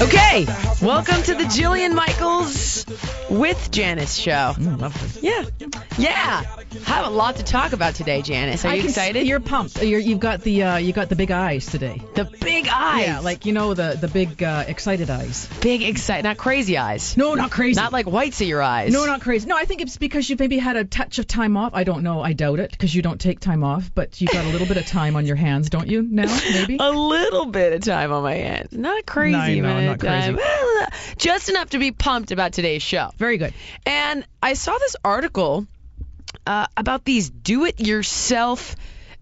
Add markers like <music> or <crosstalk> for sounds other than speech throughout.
Okay, welcome to the Jillian Michaels with Janice show. Yeah, yeah. I have a lot to talk about today, Janice. Are I you can s- excited? You're pumped. You're, you've got the uh, you got the big eyes today. the big eyes. Yeah, like you know the the big uh, excited eyes. big excited, not crazy eyes. No, not crazy. Not like whites of your eyes. no, not crazy. No, I think it's because you've maybe had a touch of time off. I don't know. I doubt it because you don't take time off, but you got a little bit of time on your hands, don't you? Now, maybe. <laughs> a little bit of time on my hands. Not crazy, No, no, not time. <laughs> Just enough to be pumped about today's show. Very good. And I saw this article uh, about these do-it-yourself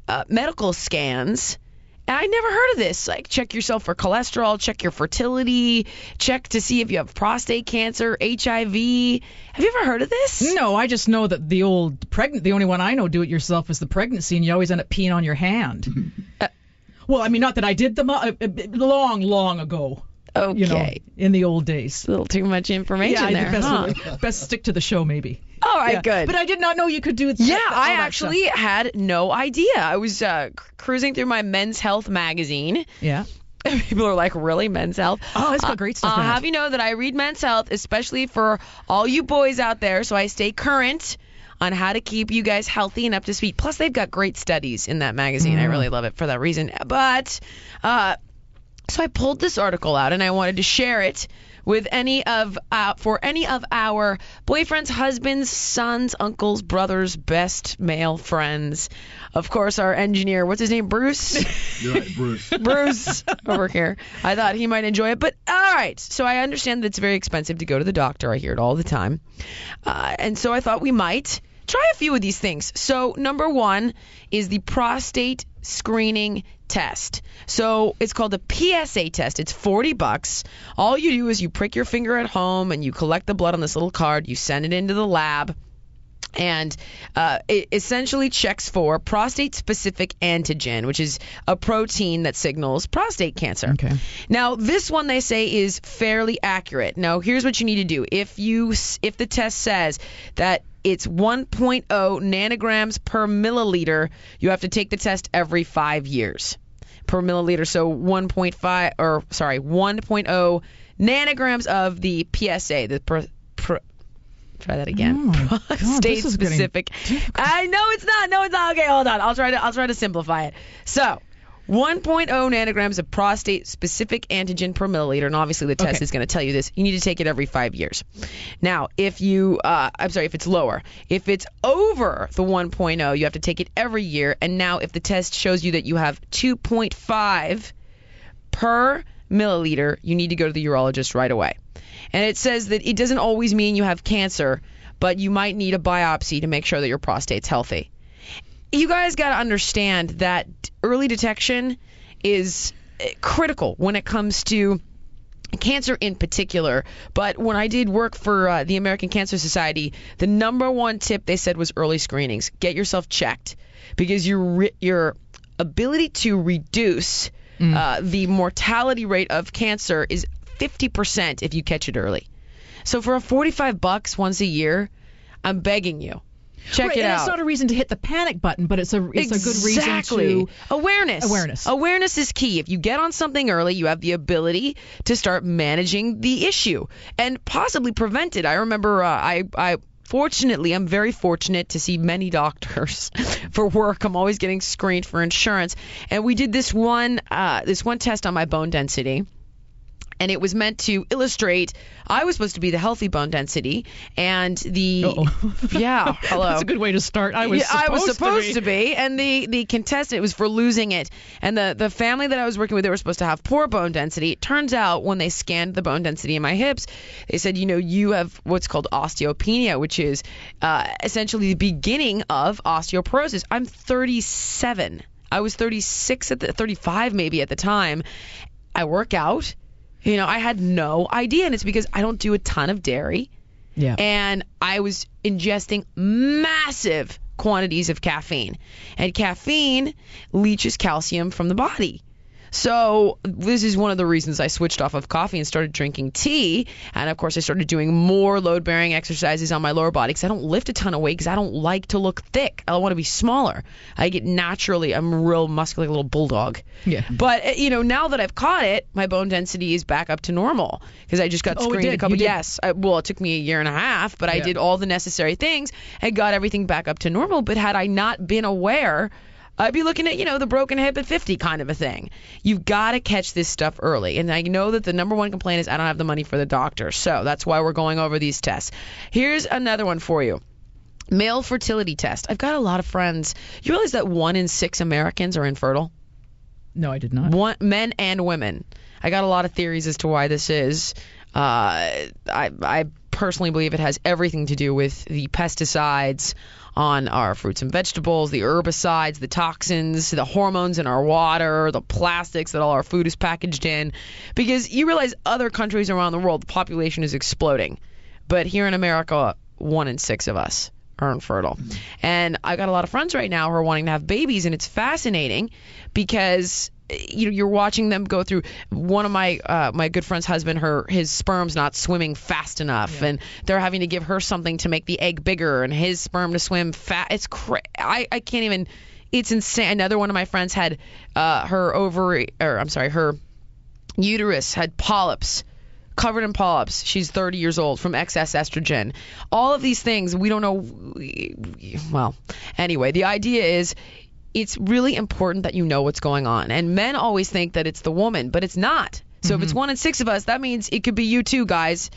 uh, medical scans. And I never heard of this. Like, check yourself for cholesterol, check your fertility, check to see if you have prostate cancer, HIV. Have you ever heard of this? No, I just know that the old pregnant. The only one I know do it yourself is the pregnancy, and you always end up peeing on your hand. <laughs> Uh, well, I mean, not that I did them uh, uh, long, long ago. Okay. You know, in the old days. A little too much information yeah, there, best, huh? best stick to the show maybe. All right, Yeah. good. But I did not know you could do it. Yeah, I actually stuff. had no idea. I was uh, cruising through my Men's Health magazine. Yeah. <laughs> People are like, really, Men's Health? Oh, it's got great stuff I'll have you know that I read Men's Health, especially for all you boys out there, so I stay current on how to keep you guys healthy and up to speed. Plus, they've got great studies in that magazine. I Mm. really love it for that reason. But, uh, so I pulled this article out and I wanted to share it with any of uh, for any of our boyfriends, husbands, sons, uncles, brothers, best male friends. Of course, our engineer, what's his name, Bruce. <laughs> You're right, Bruce. <laughs> Bruce over here. I thought he might enjoy it, but all right. So I understand that it's very expensive to go to the doctor. I hear it all the time, uh, and so I thought we might try a few of these things. So number one is the prostate screening test. So it's called the PSA test. It's 40 bucks. All you do is you prick your finger at home and you collect the blood on this little card. You send it into the lab and uh, it essentially checks for prostate specific antigen, which is a protein that signals prostate cancer. Okay. Now, this one they say is fairly accurate. Now, here's what you need to do. If you if the test says that it's 1.0 nanograms per milliliter, you have to take the test every 5 years per milliliter. So 1.5 or sorry, 1.0 nanograms of the PSA, the pro, pro, Try that again. Oh, <laughs> God, Prostate this is getting specific. I know it's not. No, it's not. Okay, hold on. I'll try to. I'll try to simplify it. So, 1.0 nanograms of prostate specific antigen per milliliter, and obviously the test Okay. is going to tell you this. You need to take it every five years. Now, if you, uh, I'm sorry, if it's lower, if it's over the 1.0, you have to take it every year. And now, if the test shows you that you have 2.5 per milliliter, you need to go to the urologist right away. And it says that it doesn't always mean you have cancer, but you might need a biopsy to make sure that your prostate's healthy. You guys got to understand that early detection is critical when it comes to cancer in particular. But when I did work for uh, the American Cancer Society, the number one tip they said was early screenings. Get yourself checked because your re- your ability to reduce uh, the mortality rate of cancer is 50% if you catch it early. So for a 45 bucks once a year, I'm begging you. Check Right, it and out. It's not a reason to hit the panic button, but it's a it's a good reason to awareness. Awareness. Awareness is key. If you get on something early, you have the ability to start managing the issue and possibly prevent it. I remember uh, I I fortunately I'm very fortunate to see many doctors <laughs> for work. I'm always getting screened for insurance, and we did this one uh, this one test on my bone density and it was meant to illustrate I was supposed to be the healthy bone density and the <laughs> yeah hello That's a good way to start. I was yeah, I was supposed to be. and the the contestant was for losing it, and the the family that I was working with, they were supposed to have poor bone density. It turns out when they scanned the bone density in my hips, they said, you know, you have what's called osteopenia, which is uh, essentially the beginning of osteoporosis. I'm 37. I was 36 at the 35 maybe at the time. I work out. You know, I had no idea, and it's because I don't do a ton of dairy Yeah. and I was ingesting massive quantities of caffeine. And caffeine leaches calcium from the body. So this is one of the reasons I switched off of coffee and started drinking tea. And of course, I started doing more load-bearing exercises on my lower body because I don't lift a ton of weight because I don't like to look thick. I want to be smaller. I get naturally, I'm real muscular, like a little bulldog. Yeah. But uh, you know, now that I've caught it, my bone density is back up to normal because I just got Oh, screened a couple. Yes, I, well, it took me a year and a half, but I did all the necessary things and got everything back up to normal. But had I not been aware, I'd be looking at you know the broken hip at 50 kind of a thing. You've got to catch this stuff early, and I know that the number one complaint is I don't have the money for the doctor, so that's why we're going over these tests. Here's another one for you. Male fertility test. I've got a lot of friends. You realize that one in six Americans are infertile? No, I did not. one, men and women. I got a lot of theories as to why this is. Uh, I, I personally believe it has everything to do with the pesticides on our fruits and vegetables, the herbicides, the toxins, the hormones in our water, the plastics that all our food is packaged in. Because you realize other countries around the world, the population is exploding. But here in America, one in six of us are infertile. Mm-hmm. And I've got a lot of friends right now who are wanting to have babies, and it's fascinating because you know you're watching them go through one of my uh, my good friend's husband her his sperm's not swimming fast enough and they're having to give her something to make the egg bigger and his sperm to swim fast it's cra- I I can't even it's insane another one of my friends had uh, her ovary or I'm sorry her uterus had polyps covered in polyps. She's 30 years old from excess estrogen. All of these things we don't know. Well, anyway, the idea is it's really important that you know what's going on. And men always think that it's the woman, but it's not. So if it's one in six of us, that means it could be you too, guys.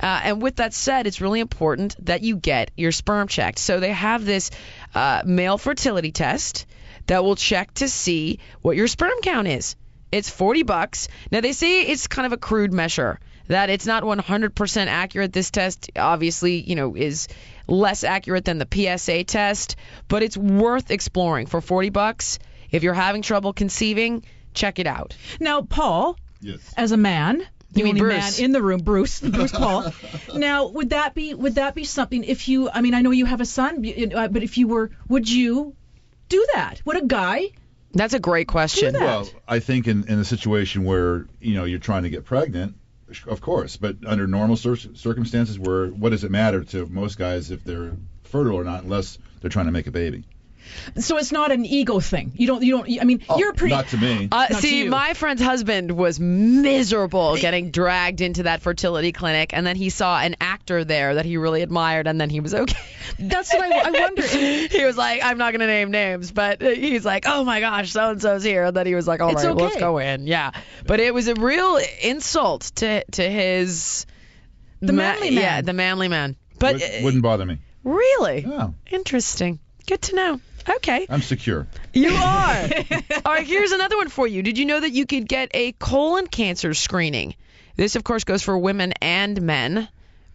Uh, and with that said, it's really important that you get your sperm checked. So they have this uh, male fertility test that will check to see what your sperm count is. It's 40 bucks. Now they say it's kind of a crude measure that it's not 100% accurate. This test obviously, you know, is less accurate than the PSA test, but it's worth exploring for 40 bucks. If you're having trouble conceiving, check it out. Now, Paul, Yes. as a man, the You mean only Bruce? man in the room, Bruce, <laughs> Bruce Paul. <laughs> now, would that be would that be something if you? I mean, I know you have a son, uh, but if you were, would you do that? Would a guy? That's a great question. that. Well, I think in, in a situation where you know you're trying to get pregnant, of course, but under normal cir- circumstances, where what does it matter to most guys if they're fertile or not, unless they're trying to make a baby? So it's not an ego thing. You don't. You don't. I mean, Oh, you're pretty. Not to me. Uh, Not see, you. my friend's husband was miserable getting dragged into that fertility clinic, and then he saw an actor there that he really admired, and then he was okay. <laughs> That's what I, I wonder. <laughs> he was like, I'm not going to name names, but uh, he's like, oh my gosh, so and so's here. And then he was like, all It's right, let's go in. Yeah. But it was a real insult to to his. The manly man. Yeah, the manly man. But Would, wouldn't bother me. really? No, Interesting. Good to know. Okay. I'm secure. You are. <laughs> All right, here's another one for you. Did you know that you could get a colon cancer screening? This, of course, goes for women and men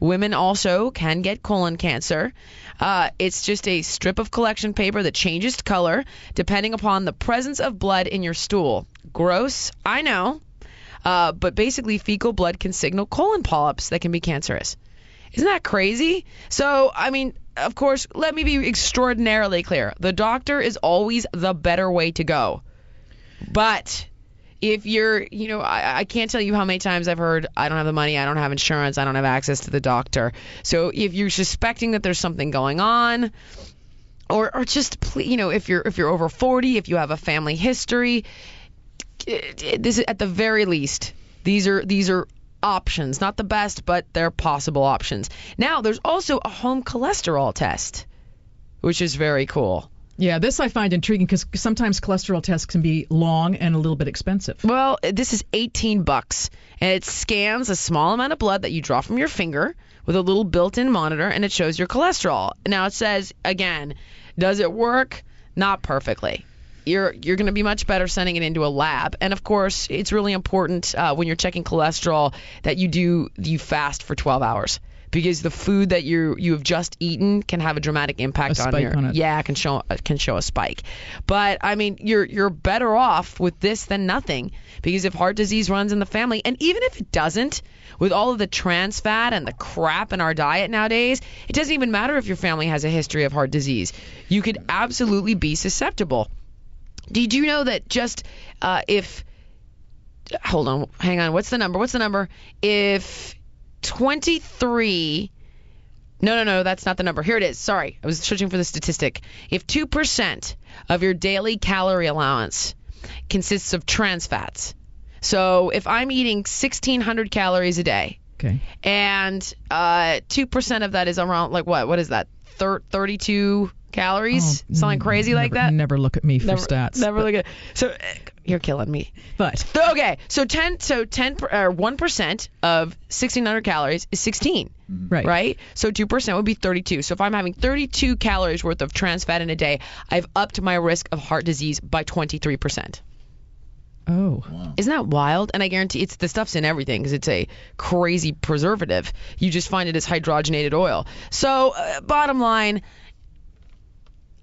Women also can get colon cancer. Uh, it's just a strip of collection paper that changes color depending upon the presence of blood in your stool. Gross, I know. Uh, but basically, fecal blood can signal colon polyps that can be cancerous. Isn't that crazy? So, I mean, of course, let me be extraordinarily clear. The doctor is always the better way to go. But if you're, you know, I, I can't tell you how many times I've heard, I don't have the money, I don't have insurance, I don't have access to the doctor. So if you're suspecting that there's something going on, or, or just, you know, if you're if you're over 40, if you have a family history, this is at the very least these are these are options. Not the best but they're possible options. Now there's also a home cholesterol test which is very cool. Yeah, this I find intriguing because sometimes cholesterol tests can be long and a little bit expensive. well this is 18 bucks and it scans a small amount of blood that you draw from your finger with a little built-in monitor and it shows your cholesterol. Now it says again does it work? Not perfectly you're you're going to be much better sending it into a lab. And of course, it's really important uh, when you're checking cholesterol that you do you fast for 12 hours because the food that you you have just eaten can have a dramatic impact A on spike your on it. yeah can show can show a spike. But I mean, you're you're better off with this than nothing because if heart disease runs in the family, and even if it doesn't, with all of the trans fat and the crap in our diet nowadays, it doesn't even matter if your family has a history of heart disease. You could absolutely be susceptible. Did you know that just uh, if hold on, hang on, what's the number? What's the number? If 23 no, no, no, that's not the number. Here it is. Sorry, I was searching for the statistic. If 2% of your daily calorie allowance consists of trans fats, so if I'm eating 1,600 calories a day, Okay. and uh, 2% of that is around, like what? What is that? Thir- 32 calories? Oh, Something crazy like that? Never look at me for Never, stats. never but, look at. So uh, you're killing me. but okay, so 10, so 10, per- or 1% of 1,600 calories is 16 right. right? So 2% would be 32. So if I'm having 32 calories worth of trans fat in a day, I've upped my risk of heart disease by 23%. Oh. Isn't that wild? And I guarantee it's the stuff's in everything because it's a crazy preservative. You just find it as hydrogenated oil. So, uh, bottom line,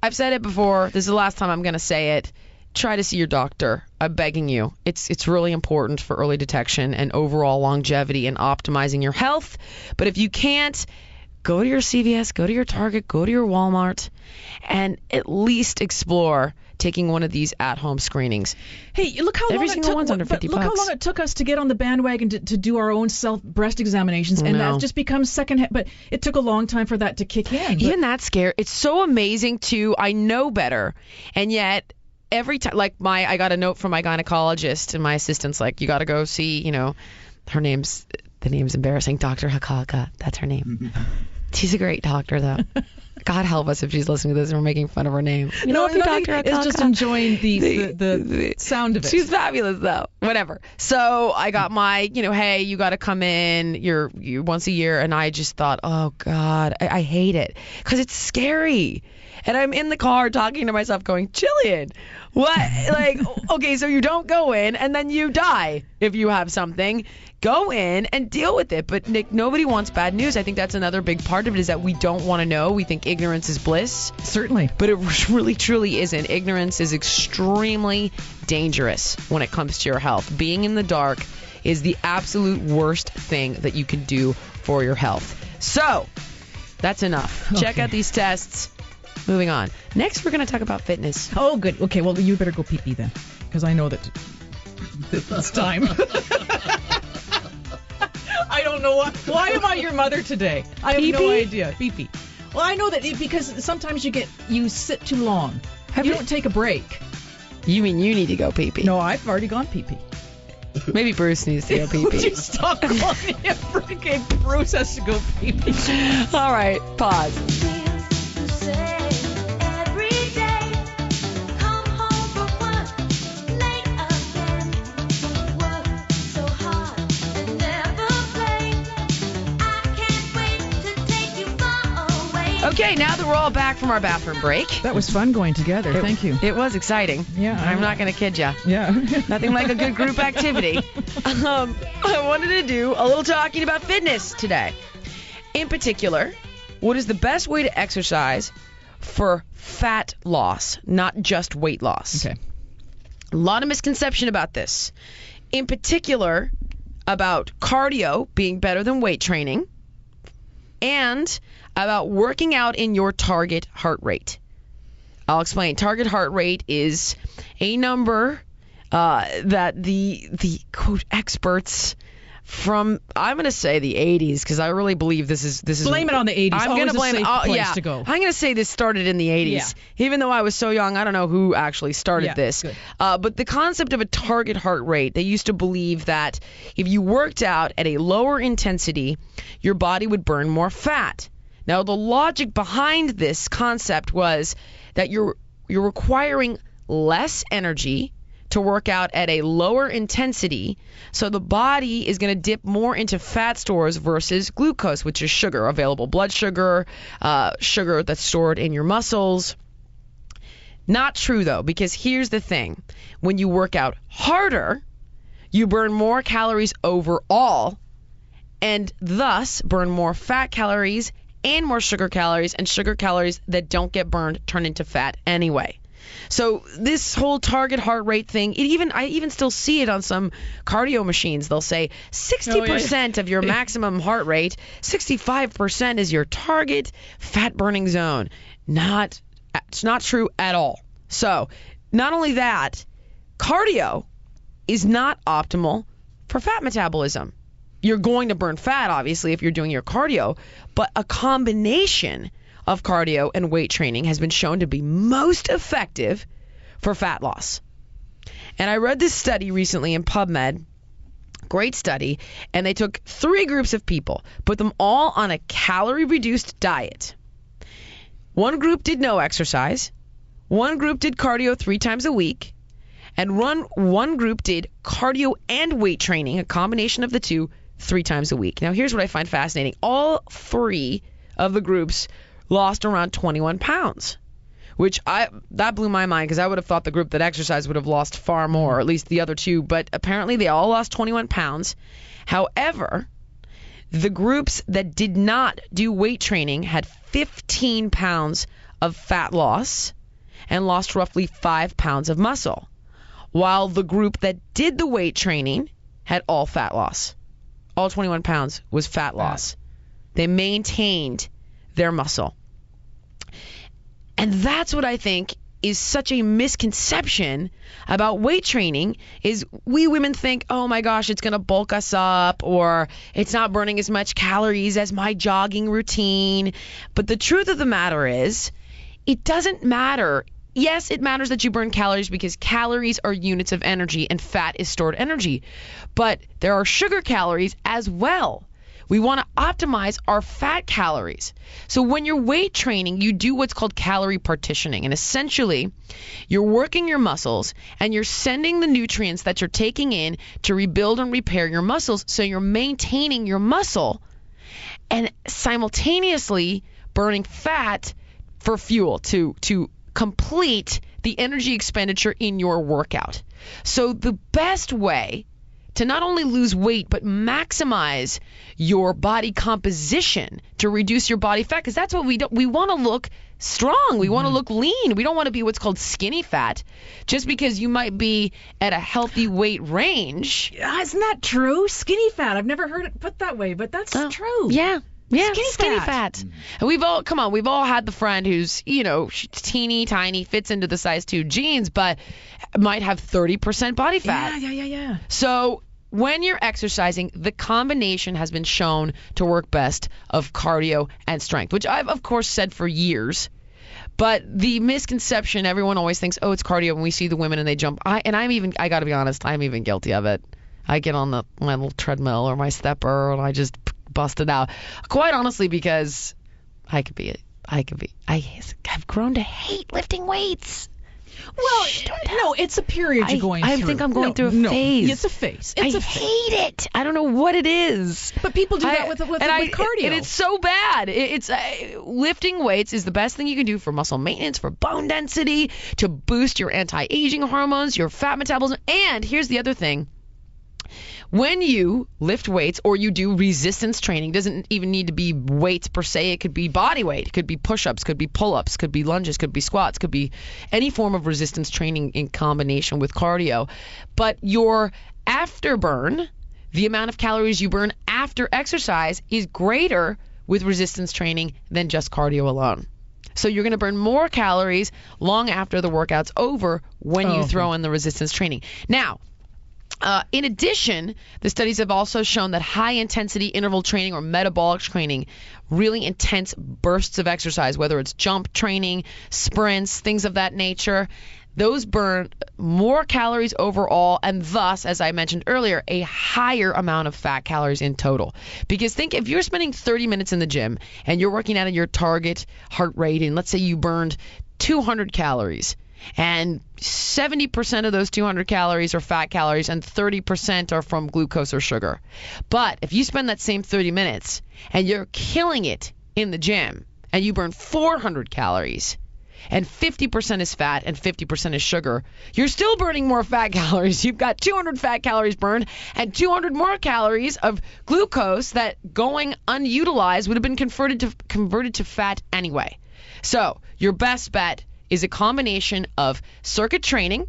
I've said it before. This is the last time I'm going to say it. Try to see your doctor. I'm begging you. It's it's really important for early detection and overall longevity and optimizing your health. But if you can't, go to your CVS, go to your Target, go to your Walmart, and at least explore taking one of these at-home screenings. Hey, look how Every long it took. one's under but 50 look how long it took us to get on the bandwagon to, to do our own self breast examinations, and No. that just becomes second. But it took a long time for that to kick in. But- Even that scare, it's so amazing too. I know better, and yet every time, like my, I got a note from my gynecologist, and my assistant's like, you got to go see, you know, her name's the name's embarrassing, Dr. Hakaka. That's her name. <laughs> She's a great doctor though. <laughs> God help us if she's listening to this and we're making fun of her name. You no, you, no, Dr. it's just enjoying the the, the, The- sound of it. She's fabulous though. Whatever. So I got my, you know, hey, you got to come in. You're you once a year, and I just thought, oh God, I, I hate it because it's scary. And I'm in the car talking to myself, going, Jillian, what? <laughs> like, okay, so you don't go in, and then you die if you have something. Go in and deal with it. But Nick, nobody wants bad news. I think that's another big part of it is that we don't want to know. We think ignorance is bliss. Certainly. But it really truly isn't. Ignorance is extremely dangerous when it comes to your health. Being in the dark is the absolute worst thing that you can do for your health. So, that's enough. Check out these tests. Moving on. Next, we're going to talk about fitness. Oh, good. Okay, well, you better go pee pee then, because I know that, that it's time. <laughs> I don't know why. Why am I your mother today? I have no Pee-pee? idea. Pee pee. Well, I know that it, because sometimes you get you sit too long. Have you you- don't take a break. You mean you need to go pee pee? No, I've already gone pee pee. <laughs> Maybe Bruce needs to go pee pee. stop calling him <laughs> freaking Bruce has to go pee pee? All right, pause. Okay, now that we're all back from our bathroom break. That was fun going together. it- Thank you. It was exciting. Yeah, I'm not going to kid you. Yeah. <laughs> Nothing like a good group activity. <laughs> Um, I wanted to do a little talking about fitness today. In particular, what is the best way to exercise for fat loss, not just weight loss? Okay. A lot of misconception about this. In particular, about cardio being better than weight training and about working out in your target heart rate. I'll explain. Target heart rate is a number uh, that the the quote experts from I'm going to say the 80s because I really believe this is this is Blame it on the 80s. I'm gonna a blame it. place yeah. to go. I'm going to say this started in the 80s. Yeah. Even though I was so young, I don't know who actually started Yeah, this. Uh, but the concept of a target heart rate, they used to believe that if you worked out at a lower intensity, your body would burn more fat. Now, the logic behind this concept was that you're you're requiring less energy to work out at a lower intensity, so the body is going to dip more into fat stores versus glucose, which is sugar, available blood sugar, uh, sugar that's stored in your muscles. Not true though, because here's the thing: when you work out harder, you burn more calories overall, and thus burn more fat calories and more sugar calories, and sugar calories that don't get burned turn into fat anyway. So this whole target heart rate thing, it even I even still see it on some cardio machines. They'll say 60% of your <laughs> maximum heart rate, 65% is your target fat burning zone. Not it's not true at all. So, not only that, cardio is not optimal for fat metabolism. You're going to burn fat, obviously, if you're doing your cardio, but a combination of cardio and weight training has been shown to be most effective for fat loss. And I read this study recently in PubMed, great study, and they took three groups of people, put them all on a calorie reduced diet. One group did no exercise, one group did cardio three times a week, and one one group did cardio and weight training, a combination of the two, three times a week. Now here's what I find fascinating. All three of the groups lost around 21 pounds. Which I that blew my mind because I would have thought the group that exercised would have lost far more, or at least the other two. But apparently they all lost 21 pounds. However, the groups that did not do weight training had 15 pounds of fat loss and lost roughly 5 pounds of muscle, while the group that did the weight training had all fat loss. All 21 pounds was fat loss. They maintained their muscle. And that's what I think is such a misconception about weight training is we women think, "Oh my gosh, it's going to bulk us up or it's not burning as much calories as my jogging routine." But the truth of the matter is, it doesn't matter. Yes, it matters that you burn calories because calories are units of energy and fat is stored energy. But there are sugar calories as well. We want to optimize our fat calories. So when you're weight training, you do what's called calorie partitioning. And essentially, you're working your muscles and you're sending the nutrients that you're taking in to rebuild and repair your muscles so you're maintaining your muscle and simultaneously burning fat for fuel to to complete the energy expenditure in your workout. So the best way to not only lose weight but maximize your body composition to reduce your body fat because that's what we don't we want to look strong we want to mm-hmm. look lean we don't want to be what's called skinny fat just because you might be at a healthy weight range Isn't that true? Skinny fat. I've never heard it put that way, but that's Oh, true. Yeah. Yeah, Skinny fat. fat. Mm-hmm. And we've all come on, we've all had the friend who's, you know, teeny tiny, fits into the size 2 jeans, but might have 30% body fat. Yeah, yeah, yeah, yeah. So when you're exercising, the combination has been shown to work best of cardio and strength, which I've of course said for years. But the misconception, everyone always thinks, oh, it's cardio, and we see the women and they jump. I and I'm even, I got to be honest, I'm even guilty of it. I get on the my little treadmill or my stepper and I just bust it out. Quite honestly, because I could be, I could be, I, I've grown to hate lifting weights. Well, Shh, no, it's a period you're going I through. I think I'm going No, through a no, phase. It's a phase. It's I a phase. hate it. I don't know what it is. But people do that I- with with, and I- cardio. and it's so bad. It- It's uh, lifting weights is the best thing you can do for muscle maintenance, for bone density, to boost your anti-aging hormones, your fat metabolism, and here's the other thing. When you lift weights or you do resistance training, doesn't even need to be weights per se. It could be body weight, it could be push-ups, could be pull-ups, could be lunges, could be squats, could be any form of resistance training in combination with cardio. But your afterburn, the amount of calories you burn after exercise, is greater with resistance training than just cardio alone. So you're going to burn more calories long after the workout's over when you Oh, throw in the resistance training. Now, uh, in addition, the studies have also shown that high intensity interval training or metabolic training, really intense bursts of exercise, whether it's jump training, sprints, things of that nature, those burn more calories overall and thus, as I mentioned earlier, a higher amount of fat calories in total. Because think if you're spending 30 minutes in the gym and you're working out at your target heart rate, and let's say you burned 200 calories and 70% of those 200 calories are fat calories and 30% are from glucose or sugar. But if you spend that same 30 minutes and you're killing it in the gym and you burn 400 calories and 50% is fat and 50% is sugar, you're still burning more fat <laughs> calories. You've got 200 fat calories burned and 200 more calories of glucose that going unutilized would have been converted to converted to fat anyway. So, your best bet is a combination of circuit training,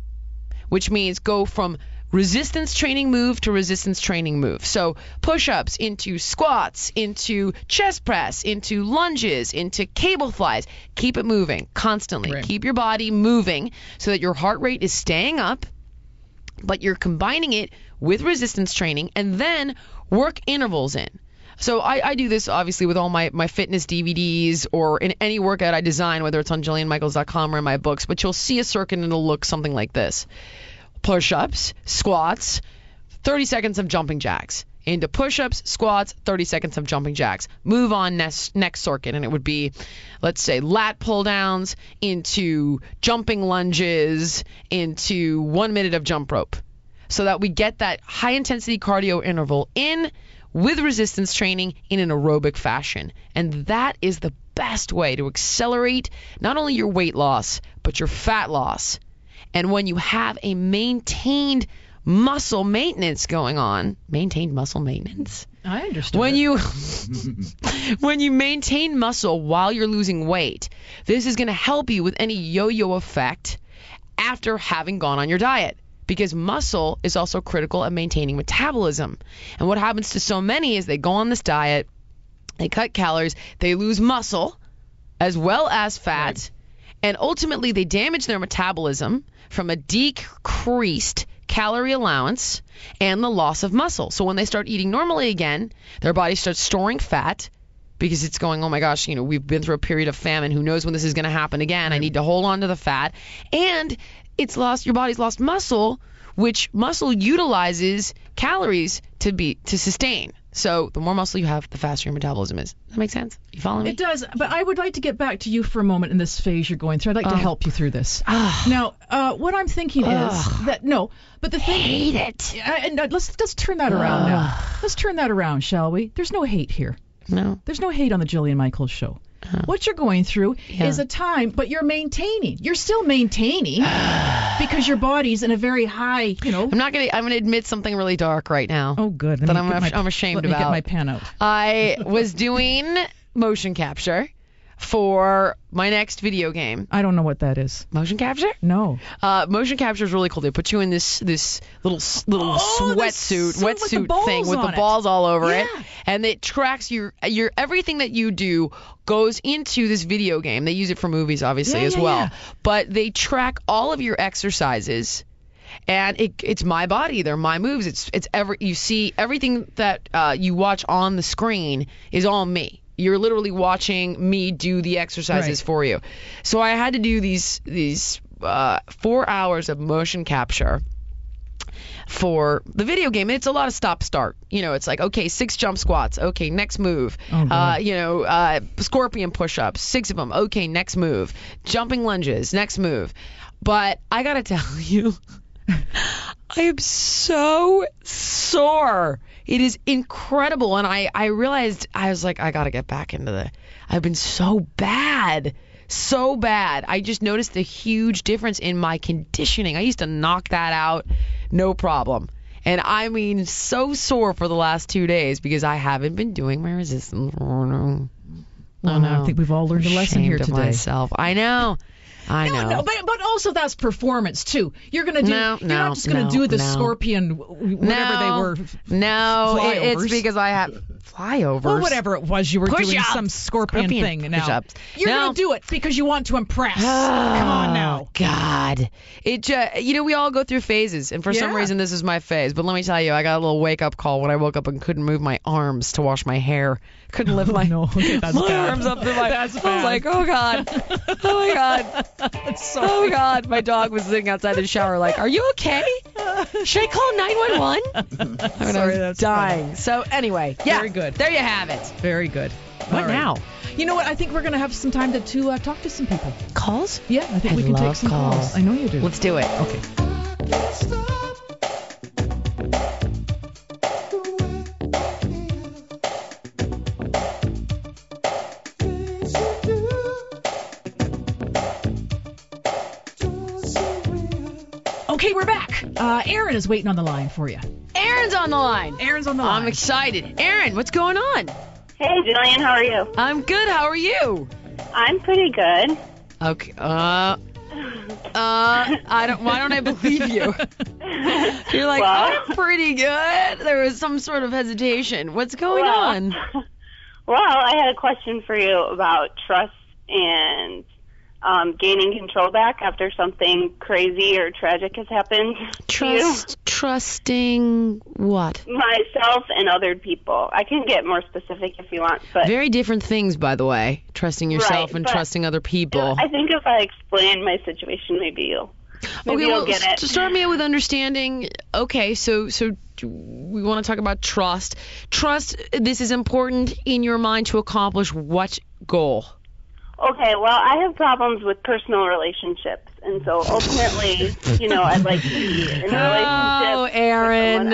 which means go from resistance training move to resistance training move. So push ups into squats, into chest press, into lunges, into cable flies. Keep it moving constantly. Right. Keep your body moving so that your heart rate is staying up, but you're combining it with resistance training and then work intervals in. So I, I do this obviously with all my, my fitness DVDs or in any workout I design, whether it's on JillianMichaels.com or in my books, but you'll see a circuit and it'll look something like this push ups, squats, 30 seconds of jumping jacks. Into push ups, squats, 30 seconds of jumping jacks. Move on next, next circuit, and it would be, let's say, lat pull downs into jumping lunges into one minute of jump rope. So that we get that high intensity cardio interval in with resistance training in an aerobic fashion. And that is the best way to accelerate not only your weight loss, but your fat loss. And when you have a maintained muscle maintenance going on, maintained muscle maintenance. I understand. When you <laughs> when you maintain muscle while you're losing weight, this is going to help you with any yo-yo effect after having gone on your diet because muscle is also critical at maintaining metabolism. And what happens to so many is they go on this diet, they cut calories, they lose muscle as well as fat, and ultimately they damage their metabolism from a decreased calorie allowance and the loss of muscle. So when they start eating normally again, their body starts storing fat because it's going, oh my gosh, you know, we've been through a period of famine. Who knows when this is going to happen again? I need to hold on to the fat. And it's lost, your body's lost muscle, which muscle utilizes calories to be to sustain. So the more muscle you have, the faster your metabolism is. That makes sense? You follow me? It does, but I would like to get back to you for a moment in this phase you're going through. I'd like to Oh. help you through this. now, uh, what I'm thinking is that no, but the thing. Hate it. And uh, let's let's turn that around now. Let's turn that around, shall we? There's no hate here. No. There's no hate on the Jillian Michaels show. What you're going through Yeah. is a time, but you're maintaining. You're still maintaining <sighs> because your body's in a very high, you know. I'm not gonna. I'm gonna admit something really dark right now. Oh, good. Let That I'm af- I'm ashamed let me get my pen out. I <laughs> was doing motion capture for my next video game. I don't know what that is. Motion capture? No. Uh, motion capture is really cool. They put you in this this little little Oh, sweatsuit suit with the wetsuit thing with the it. balls all over it, and it tracks your your everything that you do goes into this video game. They use it for movies, obviously, Yeah, as yeah, well. yeah. But they track all of your exercises. And it, it's my body. They're my moves. It's it's every you see everything that uh, you watch on the screen is all me. You're literally watching me do the exercises Right. for you. So I had to do these these uh, four hours of motion capture for the video game. It's a lot of stop start. You know, it's like okay, six jump squats. Okay, next move. Oh, uh, you know, uh, scorpion push ups, six of them. Okay, next move. Jumping lunges, next move. But I gotta <laughs> tell you, <laughs> I am so sore. It is incredible, and I I realized I was like I gotta get back into the. I've been so bad, so bad. I just noticed a huge difference in my conditioning. I used to knock that out, no problem. And I mean, so sore for the last two days because I haven't been doing my resistance. Oh no. Well, oh, no. I think we've all learned a lesson here today. myself. I know. I No, know. no, but but also that's performance too. You're gonna do. No, you're no, not just gonna no, do the scorpion, whatever they were. No, it- it's because I have flyovers. Well, whatever it was, you were doing Push-ups. some scorpion, Scorpion thing. Now you're gonna do it because you want to impress. Come on oh, now. Oh, God. It just, you know, we all go through phases, and for some reason, this is my phase. But let me tell you, I got a little wake up call when I woke up and couldn't move my arms to wash my hair. Couldn't lift my, no, <laughs> okay, that's my <laughs> bad. arms up to my. That's I was like, oh God, <laughs> oh my God, Sorry. oh God. My dog was sitting outside the shower, like, are you okay? Should I call 911? I mean, I Sorry, that's dying. So anyway, yeah, Very good. There you have it. Very good. What right. now? You know what? I think we're gonna have some time to, to uh, talk to some people. Calls? Yeah, I think I we can take some calls. calls. I know you do. Let's do it. Okay. Okay, Uh, Aaron is waiting on the line for you. Aaron's on the line. Aaron's on the line. I'm excited. Aaron, what's going on? Hey, Jillian, how are you? I'm good. How are you? I'm pretty good. Okay. Uh. Uh. I don't. Why don't I believe you? <laughs> You're like, Well- I'm pretty good. There was some sort of hesitation. What's going Well- on? <laughs> Well, I had a question for you about trust and um, gaining control back after something crazy or tragic has happened. Trust. Trusting what? myself and other people. I can get more specific if you want, but Very different things, by the way. Trusting yourself Right, and trusting other people. I think if I explain my situation, maybe you'll maybe okay, you'll well, get it. to start me out with understanding. Okay, so so we want to talk about trust. Trust. This is important in your mind to accomplish what goal? Okay, well, I have problems with personal relationships, and so ultimately, you know, I'd like to be in a <laughs> relationship Oh, Aaron.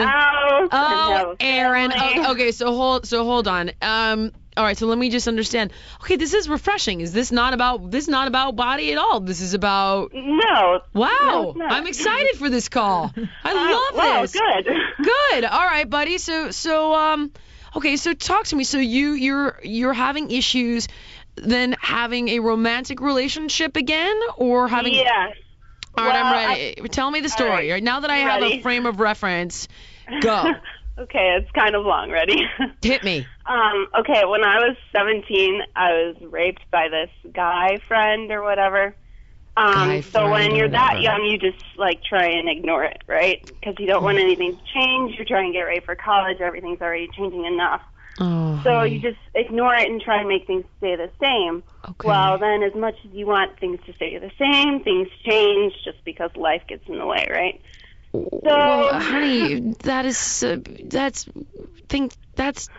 Oh, Aaron. Oh, okay, so hold so hold on. Um all right, so let me just understand. Okay, this is refreshing. Is this not about this is not about body at all? This is about No. Wow. No. I'm excited for this call. <laughs> I Uh, love wow, this. good. <laughs> Good. All right, buddy. So so um okay, so talk to me. So you you're you're having issues then having a romantic relationship again or having Yes. All right, I'm Well, ready. Tell me the story. right. Right, Now that I have a frame of reference, <laughs> go. okay, it's kind of long. Ready? <laughs> Hit me. um, okay, when I was 17, I was raped by this guy friend or whatever. Um, so when you're that young, you just like try and ignore it, right? Because you don't Mm. want anything to change. You're trying to get ready for college. Everything's already changing enough. Oh. So honey. you just ignore it and try and make things stay the same. Okay. Well, then, as much as you want things to stay the same, things change just because life gets in the way, right? well, honey, that is uh, that's think that's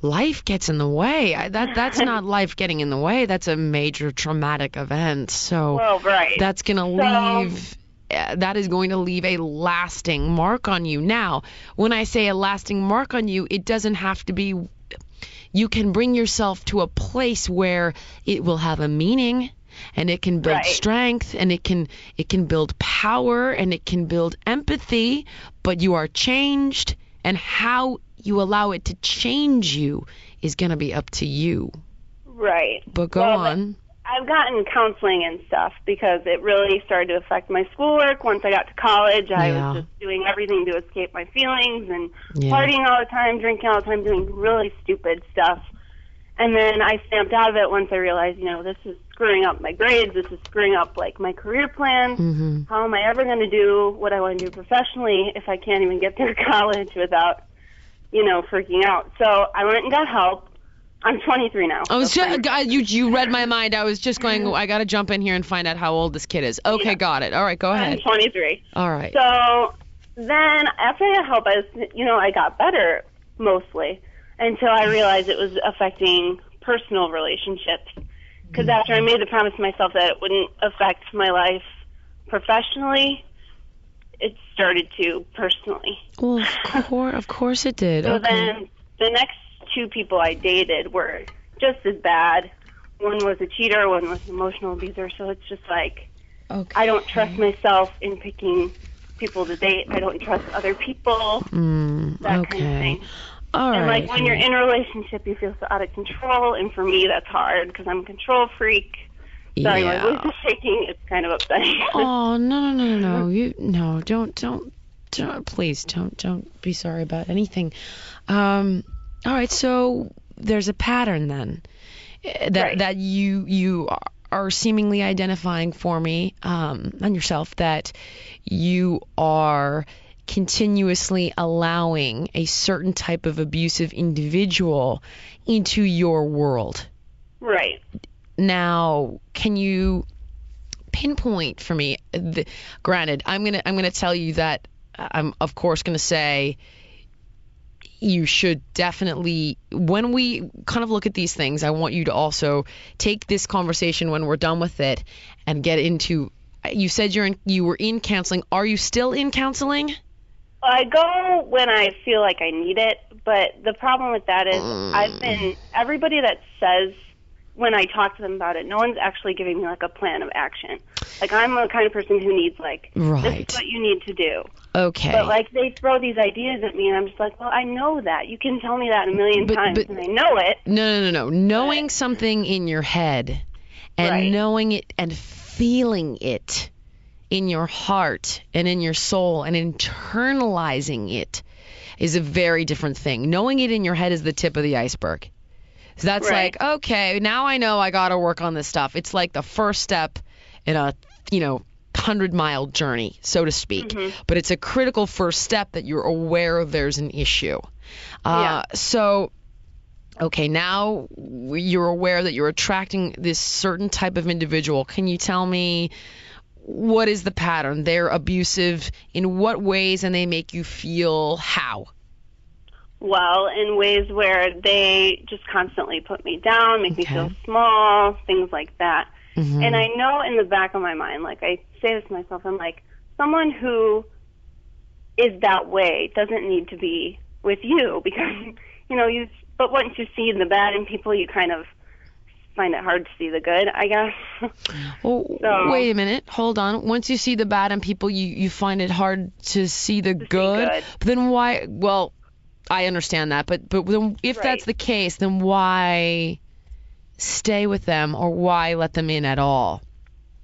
life gets in the way. I, that that's <laughs> not life getting in the way. That's a major traumatic event. So Well, right. that's going to So- leave Uh, that is going to leave a lasting mark on you. Now, when I say a lasting mark on you, it doesn't have to be you can bring yourself to a place where it will have a meaning and it can build Right. strength and it can it can build power and it can build empathy but you are changed and how you allow it to change you is going to be up to you right. but go Well, on I've gotten counseling and stuff because it really started to affect my schoolwork. Once I got to college, I Yeah. was just doing everything to escape my feelings and Yeah. partying all the time, drinking all the time, doing really stupid stuff. And then I snapped out of it once I realized, you know, this is screwing up my grades. This is screwing up like my career plans. Mhm. How am I ever going to do what I want to do professionally if I can't even get through <laughs> college without, you know, freaking out? So I went and got help. I'm 23 now. I was just, God, you you read my mind. I was just going. I got to jump in here and find out how old this kid is. Okay, Yeah. got it. All right, go ahead. I'm 23. All right. So then after I got help, I was, you know, I got better mostly until I realized it was affecting personal relationships. Because hmm. after I made the promise to myself that it wouldn't affect my life professionally, it started to personally. Well, of course, of course it did. So Okay. then the next two people I dated were just as bad. One was a cheater, one was an emotional abuser. So it's just like Okay. I don't trust myself in picking people to date. I don't trust other people. Mm, That okay. kind of thing. All and right. like when you're in a relationship, you feel so out of control. And for me, that's hard because I'm a control freak. Sorry, yeah. my voice is shaking. It's kind of upsetting. <laughs> Oh no no no no no you no don't don't don't please don't don't be sorry about anything. Um, all right, so there's a pattern then eh, that Right. that you you are seemingly identifying for me um, and yourself that you are continuously allowing a certain type of abusive individual into your world. right. Now, can you pinpoint for me? The, granted, I'm gonna I'm gonna tell you that I'm of course gonna say you should definitely when we kind of look at these things, I want you to also take this conversation when we're done with it and get into. You said you're in, you were in counseling. Are you still in counseling? I go when I feel like I need it, but the problem with that is mm. I've been everybody that says when I talk to them about it, no one's actually giving me like a plan of action. Like I'm the kind of person who needs like this Right. is what you need to do. Okay. But like they throw these ideas at me and I'm just like, Well, I know that. You can tell me that a million But- times but- and I know it. No, no, no, no. Knowing something in your head and Right. knowing it and feeling it in your heart and in your soul and internalizing it is a very different thing. Knowing it in your head is the tip of the iceberg. So that's Right. like, okay, now I know I got to work on this stuff. It's like the first step in a, you know, 100 mile journey, so to speak. Mm-hmm. But it's a critical first step that you're aware there's an issue. Uh, So, okay, now you're aware that you're attracting this certain type of individual. Can you tell me what is the pattern? They're abusive in what ways and they make you feel how? Well, in ways where they just constantly put me down, make me feel small, things like that. Mhm. And I know in the back of my mind, like I say this to myself, I'm like, someone who is that way doesn't need to be with you <laughs> because, you know, you, but once you see the bad in people, you kind of find it hard to see the good, I guess. <laughs> Oh, So- wait a minute. Hold on. Once you see the bad in people, you, you find it hard to see the see good. good. But then why? Well, I understand that. But but if Right. that's the case, then why stay with them or why let them in at all?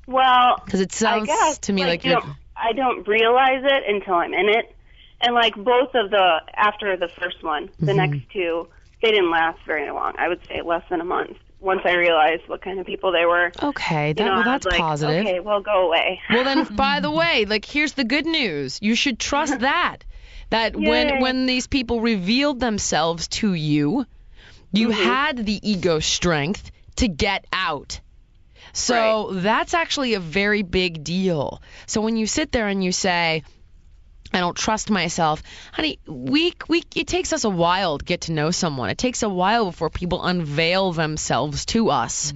well, Because it sounds guess, to me like, you you're. don't, I don't realize it until I'm in it. And like both of the after the first one, the Mhm. next two, they didn't last very long. I would say less than a month. Once I realized what kind of people they were, Okay, you that, know, well, that's like, positive. Okay, well, go away. Well then, by the <laughs> way, like here's the good news. You should trust <laughs> that. That when Yay. when these people revealed themselves to you, you Mm-hmm. had the ego strength to get out. So that's actually a very big deal. So when you sit there and you say, I don't trust myself. Honey, we we it takes us a while to get to know someone. It takes a while before people unveil themselves to us.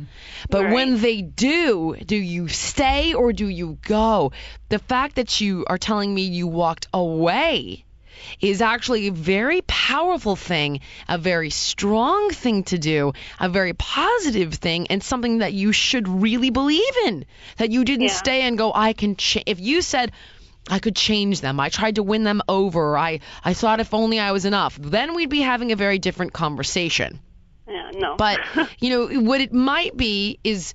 But when they do, do you stay or do you go? The fact that you are telling me you walked away is actually a very powerful thing, a very strong thing to do, a very positive thing, and something that you should really believe in. That you didn't Yeah. stay and go, I can change. If you said, I could change them, I tried to win them over, I, I thought if only I was enough, then we'd be having a very different conversation. Yeah, no. But <laughs> you know what it might be is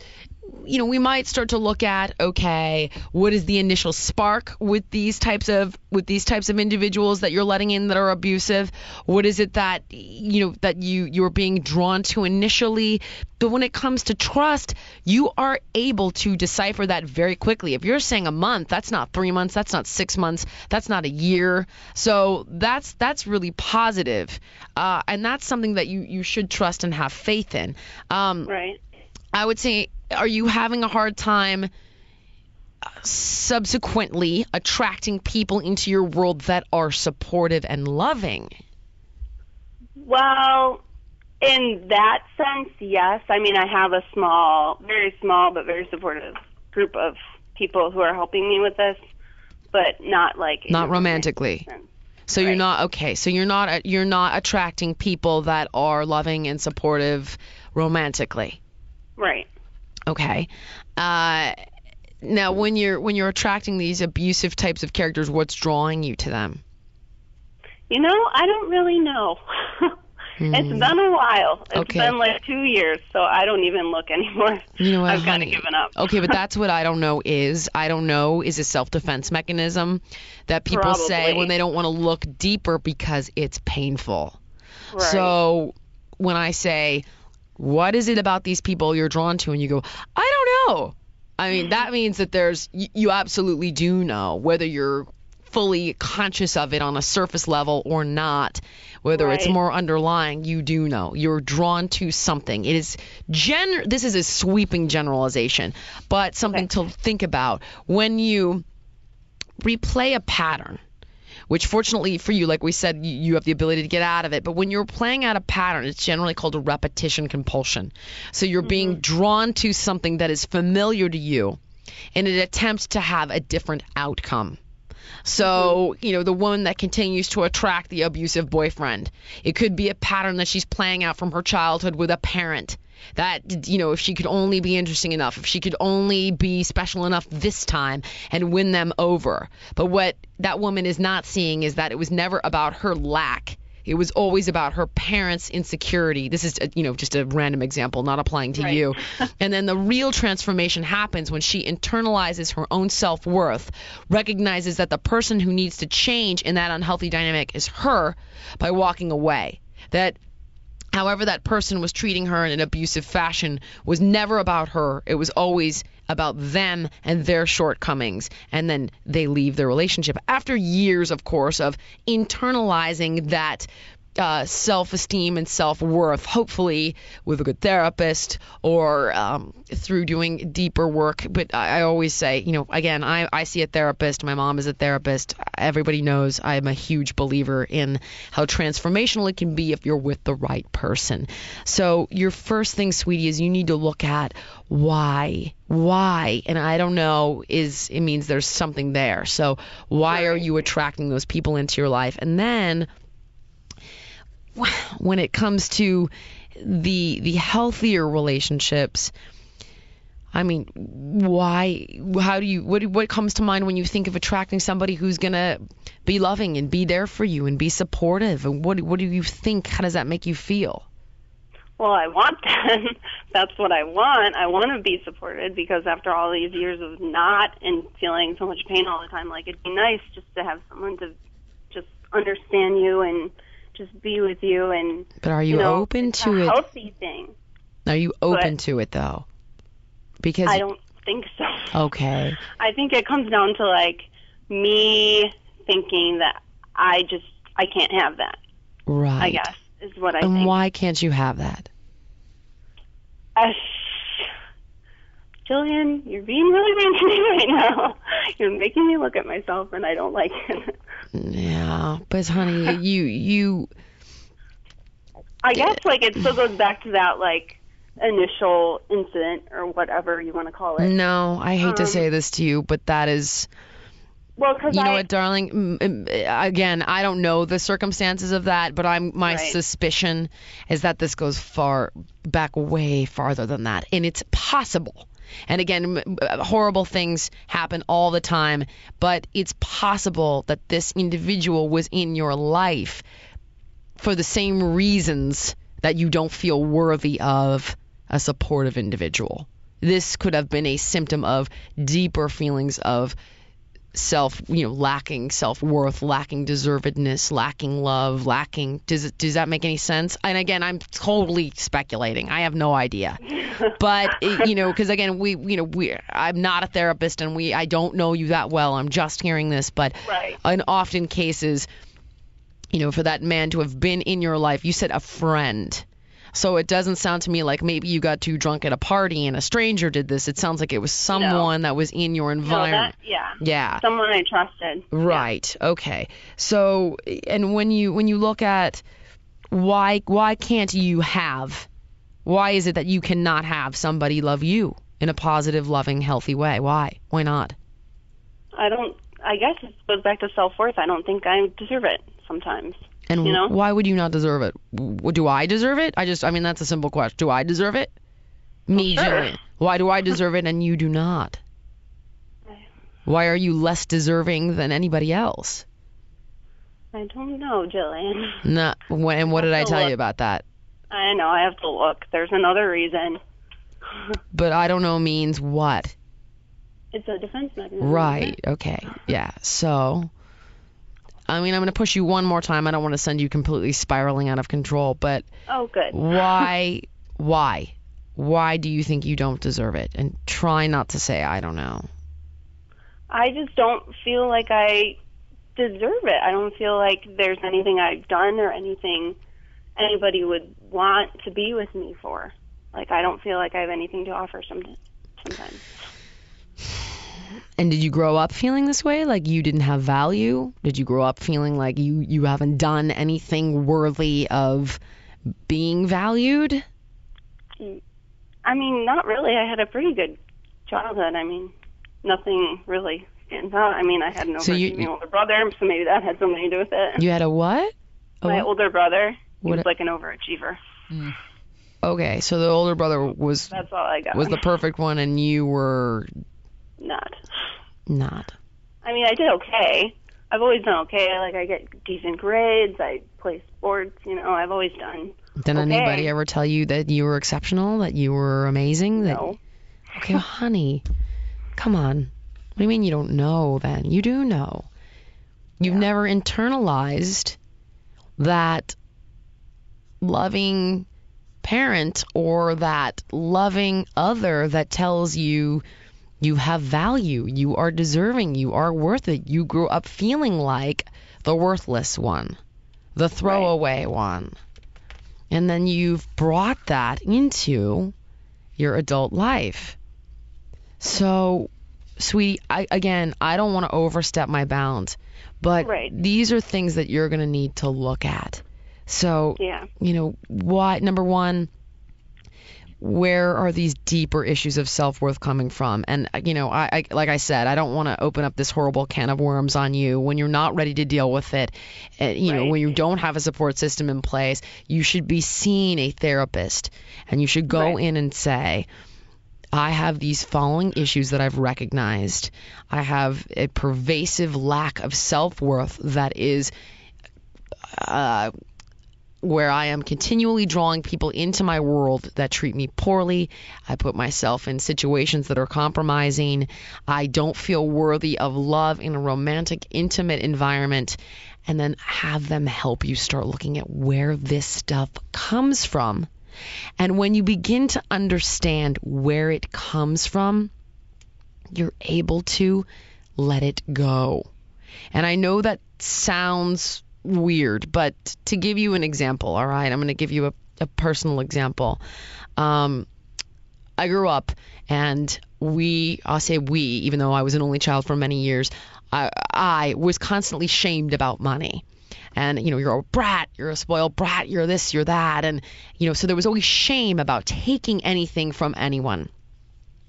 you know we might start to look at okay what is the initial spark with these types of with these types of individuals that you're letting in that are abusive? What is it that you know that you you're being drawn to initially? But when it comes to trust you are able to decipher that very quickly. If you're saying a month that's not 3 months that's not 6 months that's not a year. So that's that's really positive uh, and that's something that you you should trust and have faith in. Um, right. I would say, are you having a hard time uh, subsequently attracting people into your world that are supportive and loving? Well, in that sense, yes. I mean, I have a small, very small, but very supportive group of people who are helping me with this, but not like Not romantically. sense. So you're not okay. So you're not you're not attracting people that are loving and supportive romantically. Right. Okay. Uh, Now, when you're when you're attracting these abusive types of characters, what's drawing you to them? You know, I don't really know. <laughs> It's been a while. It's Hmm. Okay. been like two years, so I don't even look anymore. You know what, I've kind of given up. Okay, but <laughs> that's what I don't know is. I don't know is a self-defense mechanism that people say when they don't want to look deeper because it's painful. Right. So when I say, what is it about these people you're drawn to? And you go, I don't know. I mean, that mm-hmm. means that there's, you, you absolutely do know whether you're fully conscious of it on a surface level or not, whether it's more underlying, you do know. You're drawn to something. It is gen, this is a sweeping generalization, but something to think about when you replay a pattern which fortunately for you, like we said, you, have the ability to get out of it. But when you're playing out a pattern, it's generally called a repetition compulsion. So you're mm-hmm. being drawn to something that is familiar to you in an attempt to have a different outcome. So, mm-hmm. you know, the woman that continues to attract the abusive boyfriend, it could be a pattern that she's playing out from her childhood with a parent. That, you know, if she could only be interesting enough, if she could only be special enough this time and win them over. But what that woman is not seeing is that it was never about her lack. It was always about her parents' insecurity. This is, you know, just a random example, not applying to Right. you. <laughs> and then the real transformation happens when she internalizes her own self worth, recognizes that the person who needs to change in that unhealthy dynamic is her by walking away. That however that person was treating her in an abusive fashion was never about her. It was always about them and their shortcomings. And then they leave their relationship after years, of course, of internalizing that. Uh, self-esteem and self-worth, hopefully with a good therapist or um, through doing deeper work. But I, I always say, you know, again, I, I see a therapist. My mom is a therapist. Everybody knows I'm a huge believer in how transformational it can be if you're with the right person. So your first thing, sweetie, is you need to look at why. Why? And I don't know is it means there's something there. So why are you attracting those people into your life? And then <laughs> when it comes to the the healthier relationships I mean, why? How do you? What what comes to mind when you think of attracting somebody who's gonna be loving and be there for you and be supportive? And what what do you think? How does that make you feel? Well, I want <laughs> that. That's what I want. I want to be supported because after all these years of not and feeling so much pain all the time, like it'd be nice just to have someone to just understand you and just be with you and But are you, know, open to a it? healthy thing. Are you open but- to it though? Because I don't think so. okay, <laughs> I think it comes down to like me thinking that I just I can't have that. right. I guess is what I And think. why can't you have that? Uh, Jillian, you're being really mean to me <laughs> right now. You're making me look at myself, and I don't like it. <laughs> Yeah, but honey, you you I guess like it still goes back to that like initial incident or whatever you want to call it. no. I hate to Um, say this to you, but that is Well, because you know I what, darling? Again, I don't know the circumstances of that, but I'm my Right. suspicion is that this goes far back, way farther than that, and it's possible. And again, uh, horrible things happen all the time, but it's possible that this individual was in your life for the same reasons that you don't feel worthy of a supportive individual. This could have been a symptom of deeper feelings of self, you know, lacking self-worth, lacking deservedness, lacking love, lacking. Does it, does that make any sense? And again, I'm totally speculating. I have no idea. But it- you know, because again, we, you know, we, I'm not a therapist, and we, I don't know you that well. I'm just hearing this, but Right. in often cases, you know, for that man to have been in your life, you said a friend. So it doesn't sound to me like maybe you got too drunk at a party and a stranger did this. It sounds like it was someone that was in your no, environment. that yeah, yeah. someone I trusted. Right. Okay. So and when you when you look at why why can't you have why is it that you cannot have somebody love you in a positive, loving, healthy way? Why? Why not? I don't. I guess it goes back to self worth. I don't think I deserve it sometimes. And You know? why would you not deserve it? Do I deserve it? I just I mean that's a simple question. Do I deserve it? Me, sure. Jillian. Why do I deserve it and you do not? <sighs> Why are you less deserving than anybody else? I don't know, Jillian. No, when, and what did I tell look. you about that? I know, I have to look. There's another reason. <laughs> But I don't know means what. It's a defense mechanism. Right. Okay. Yeah. So, I mean, I'm going to push you one more time. I don't want to send you completely spiraling out of control, but Oh, good. why? why? Why do you think you don't deserve it? And try not to say I don't know. I just don't feel like I deserve it. I don't feel like there's anything I've done or anything anybody would want to be with me for. Like I don't feel like I have anything to offer some sometimes. And did you grow up feeling this way? Like you didn't have value? Did you grow up feeling like you you haven't done anything worthy of being valued? I mean, not really. I had a pretty good childhood. I mean, nothing really stands out. I mean, I had an So you- older brother, so maybe that had something to do with it. You had a what? My older brother, he What- was like an overachiever. Mm. Okay, so the older brother was That's all I got. was the perfect one and you were not. not. I mean, I did okay. I've always done okay. Like I get decent grades. I play sports. You know, I've always done. Did Okay. anybody ever tell you that you were exceptional, that you were amazing? That No. Okay, well, honey, come on. What do you mean you don't know then? You do know. You've never internalized that loving parent or that loving other that tells you you have value, you are deserving, you are worth it. You grew up feeling like the worthless one, the throwaway one. And then you've brought that into your adult life. So, sweetie, I, again, I don't want to overstep my bounds, but Right. these are things that you're going to need to look at. So, Yeah. you know, why, number one, where are these deeper issues of self-worth coming from and uh, you know I, I like i said i don't want to open up this horrible can of worms on you when you're not ready to deal with it uh, you know when you don't have a support system in place you should be seeing a therapist and you should go Right. in and say I have these following issues that I've recognized. I have a pervasive lack of self worth that is uh, where I am continually drawing people into my world that treat me poorly. I put myself in situations that are compromising. I don't feel worthy of love in a romantic, intimate environment. And then have them help you start looking at where this stuff comes from. And when you begin to understand where it comes from, you're able to let it go. And I know that sounds weird, but to give you an example, all right, I'm going to give you a, a personal example. Um, I grew up and we, I'll say we, even though I was an only child for many years, I, I was constantly shamed about money. And, you know, you're a brat, you're a spoiled brat, you're this, you're that. And, you know, so there was always shame about taking anything from anyone.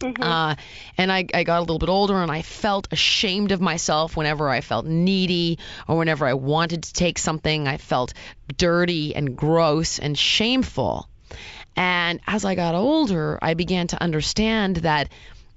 Uh, and I, I got a little bit older and I felt ashamed of myself whenever I felt needy or whenever I wanted to take something. I felt dirty and gross and shameful. And as I got older, I began to understand that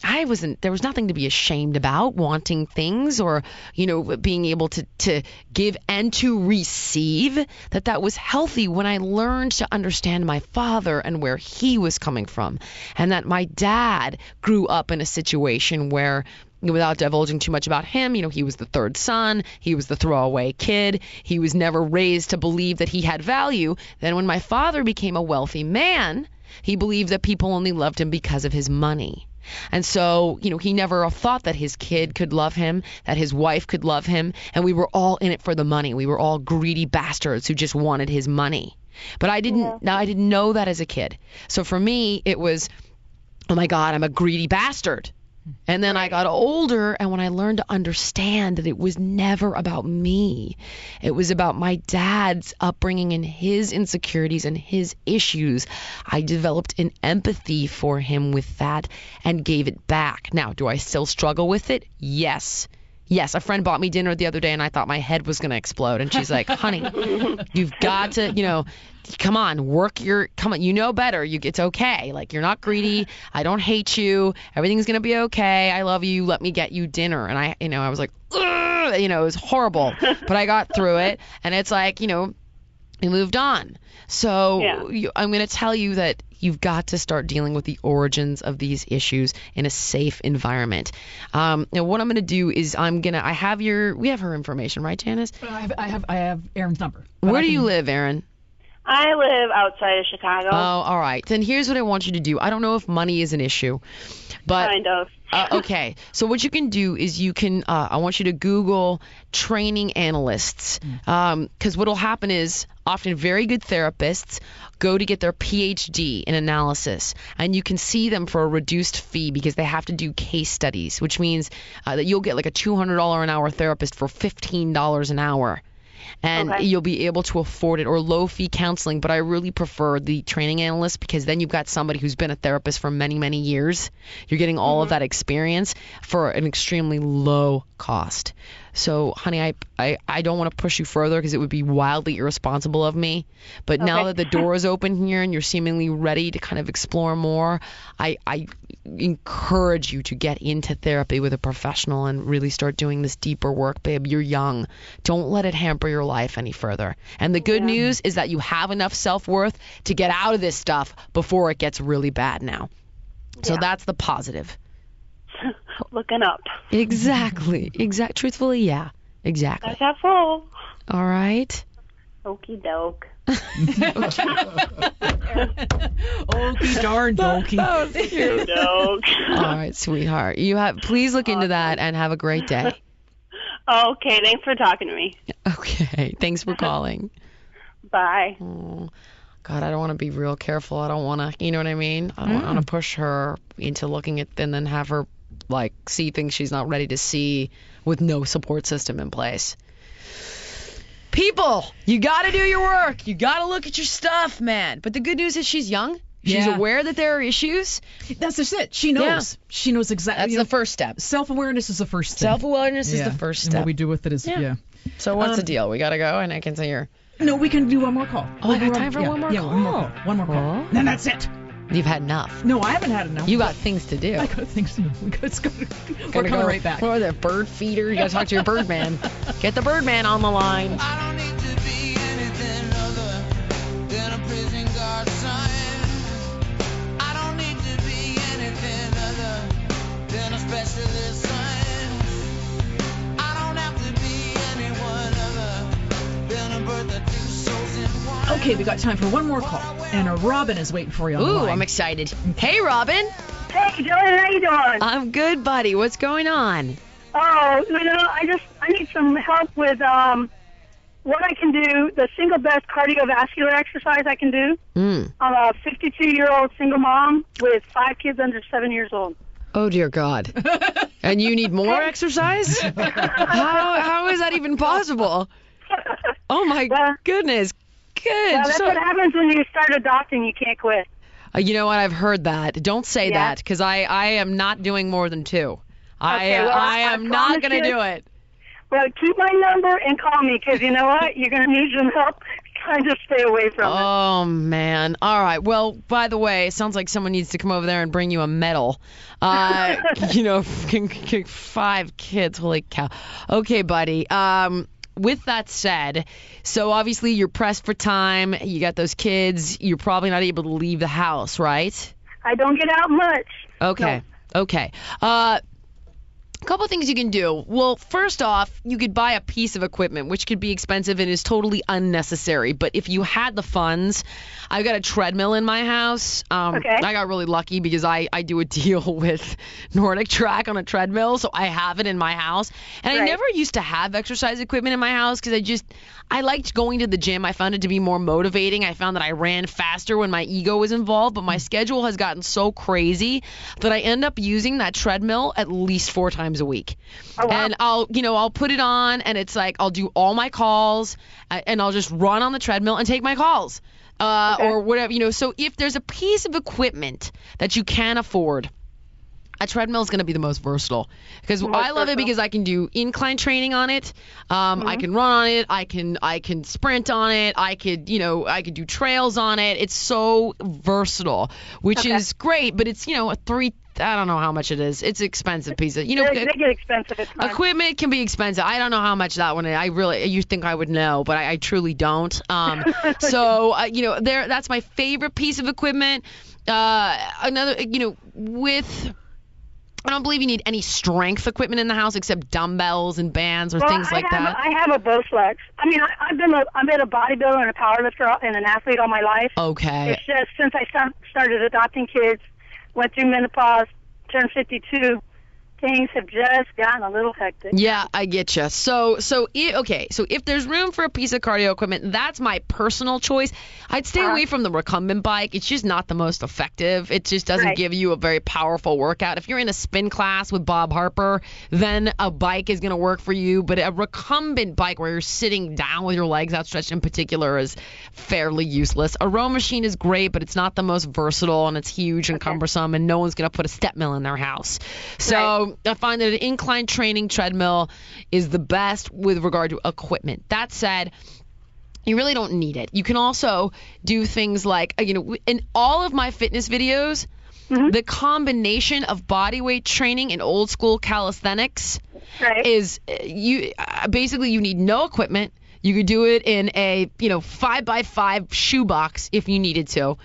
I wasn't there was nothing to be ashamed about wanting things or you know being able to to give and to receive that that was healthy when I learned to understand my father and where he was coming from and that my dad grew up in a situation where without divulging too much about him, you know, he was the third son, he was the throwaway kid, he was never raised to believe that he had value. Then when my father became a wealthy man, he believed that people only loved him because of his money. And so, you know, he never thought that his kid could love him, that his wife could love him, and we were all in it for the money. We were all greedy bastards who just wanted his money. But I didn't now I didn't know that as a kid. So for me, it was oh my god, I'm a greedy bastard. And then I got older, and when I learned to understand that it was never about me, it was about my dad's upbringing and his insecurities and his issues, I developed an empathy for him with that and gave it back. Now, do I still struggle with it? Yes. Yes, a friend bought me dinner the other day, and I thought my head was gonna explode. And she's like, "Honey, <laughs> you've got to, you know, come on, work your, come on, you know better. You, it's okay. Like you're not greedy. I don't hate you. Everything's gonna be okay. I love you. Let me get you dinner." And I, you know, I was like, Ugh! you know, it was horrible, but I got through it. And it's like, you know, we moved on. So Yeah. you, I'm going to tell you that you've got to start dealing with the origins of these issues in a safe environment. Um, now, what I'm going to do is I'm going to I have your we have her information, right, Janice? I have I have I have Aaron's number. Where I do you live, Aaron? I live outside of Chicago. Oh, all right. Then here's what I want you to do. I don't know if money is an issue, but kind of. Uh, okay. So what you can do is you can. Uh, I want you to Google training analysts, because what'll happen is often very good therapists go to get their PhD in analysis, and you can see them for a reduced fee because they have to do case studies, which means uh, that you'll get like a $200 an hour therapist for $15 an hour and Okay. you'll be able to afford it or low fee counseling but i really prefer the training analyst because then you've got somebody who's been a therapist for many many years. You're getting all of mm-hmm. that experience for an extremely low cost so honey i i, I don't want to push you further because it would be wildly irresponsible of me but now that the door is open here and you're seemingly ready to kind of explore more i i encourage you to get into therapy with a professional and really start doing this deeper work, babe. You're young. Don't let it hamper your life any further. And the good news is that you have enough self worth to get out of this stuff before it gets really bad now. So that's the positive. <laughs> Looking up. Exactly. Exact. Truthfully, yeah. Exactly. That's that full. All right. Okie doke. <laughs> Okie darn dokey. Oh, doke. All right, sweetheart. You have. Please look into that and have a great day. <laughs> okay, thanks for talking to me. Okay. Thanks for calling. Bye. Oh, God, I don't want to be real careful. I don't want to, you know what I mean? I don't want to mm. push her into looking at and then have her like see things she's not ready to see with no support system in place. People, you got to do your work. You got to look at your stuff, man. But the good news is she's young. She's Yeah. aware that there are issues. That's just it. She knows. She knows exactly. That's you the first step. Self-awareness is the first thing. Self-awareness is the first And what we do with it is Yeah. yeah. so what's the Um, deal? We got to go and I can say your No, we can do one more call. Oh, I got time for yeah, one more yeah, one more call. call. One more call. Then that's it. You've had enough. No, I haven't had enough. You got things to do. I got things to do. We got- It's good. We're Gotta coming go. right back. What was the bird feeder? You gotta talk to your bird man. Get the bird man on the line. I Okay, we got time for one more call, and a Robin is waiting for you on Ooh, line. I'm excited. Hey, Robin. Hey, Jillian, how you doing? I'm good, buddy. What's going on? Oh, you know, I just I need some help with um what I can do, the single best cardiovascular exercise I can do. Mm. I'm a 52 year old single mom with five kids under seven years old. Oh dear God. <laughs> and you need more exercise? <laughs> How how is that even possible? <laughs> Oh my Well- goodness. Good. Well, that's So- what happens when you start adopting. You can't quit. Uh, you know what? I've heard that. Don't say Yeah? that because I I am not doing more than two. I well, I I am not gonna do it. Well, keep my number and call me because you know what? <laughs> You're going to need some help. <laughs> Kind of stay away from it. Oh man. All right. Well, by the way, it sounds like someone needs to come over there and bring you a medal. Uh, <laughs> you know, five kids. Holy cow. Okay, buddy. Um, with that said, so obviously you're pressed for time. You got those kids. You're probably not able to leave the house, right? I don't get out much. Okay. Okay. Uh, a couple things you can do. Well, first off, you could buy a piece of equipment, which could be expensive and is totally unnecessary. But if you had the funds, I've got a treadmill in my house. Um, Okay. I got really lucky because I, I do a <laughs> deal with NordicTrack on a treadmill, so I have it in my house. And I never used to have exercise equipment in my house because I just I liked going to the gym. I found it to be more motivating. I found that I ran faster when my ego was involved, but my schedule has gotten so crazy that I end up using that treadmill at least four times a week. Oh, wow. And I'll, you know, I'll put it on and it's like I'll do all my calls uh, and I'll just run on the treadmill and take my calls. Uh, Okay. or whatever, you know. So if there's a piece of equipment that you can afford, a treadmill is going to be the most versatile because Most I love it because I can do incline training on it. Um, Mm-hmm. I can run on it. I can I can sprint on it. I could you know I could do trails on it. It's so versatile, which Okay. is great. But it's you know a three. I don't know how much it is. It's expensive piece of you know. they, they get expensive. Equipment can be expensive. I don't know how much that one. is. I really, you think I would know, but I, I truly don't. Um, <laughs> so uh, you know, there. That's my favorite piece of equipment. Uh, another, you know, with. I don't believe you need any strength equipment in the house except dumbbells and bands or well, things I like have, that. I have a Bowflex. I mean, I, I've been a I've been a bodybuilder and a powerlifter and an athlete all my life. okay. It's just since I start, started adopting kids, went through menopause, turned 52, things have just gotten a little hectic. Yeah, I get you. So, so okay, so if there's room for a piece of cardio equipment, that's my personal choice. I'd stay Uh-huh. away from the recumbent bike. It's just not the most effective. It just doesn't Right. give you a very powerful workout. If you're in a spin class with Bob Harper, then a bike is going to work for you. But a recumbent bike where you're sitting down with your legs outstretched in particular is fairly useless. A row machine is great, but it's not the most versatile and it's huge and cumbersome, and no one's going to put a step mill in their house. So I find that an incline training treadmill is the best with regard to equipment. That said, you really don't need it. You can also do things like, uh, you know, in all of my fitness videos, the combination of body weight training and old school calisthenics Right. is uh, you uh, basically you need no equipment. You could do it in a you know five by five shoebox if you needed to.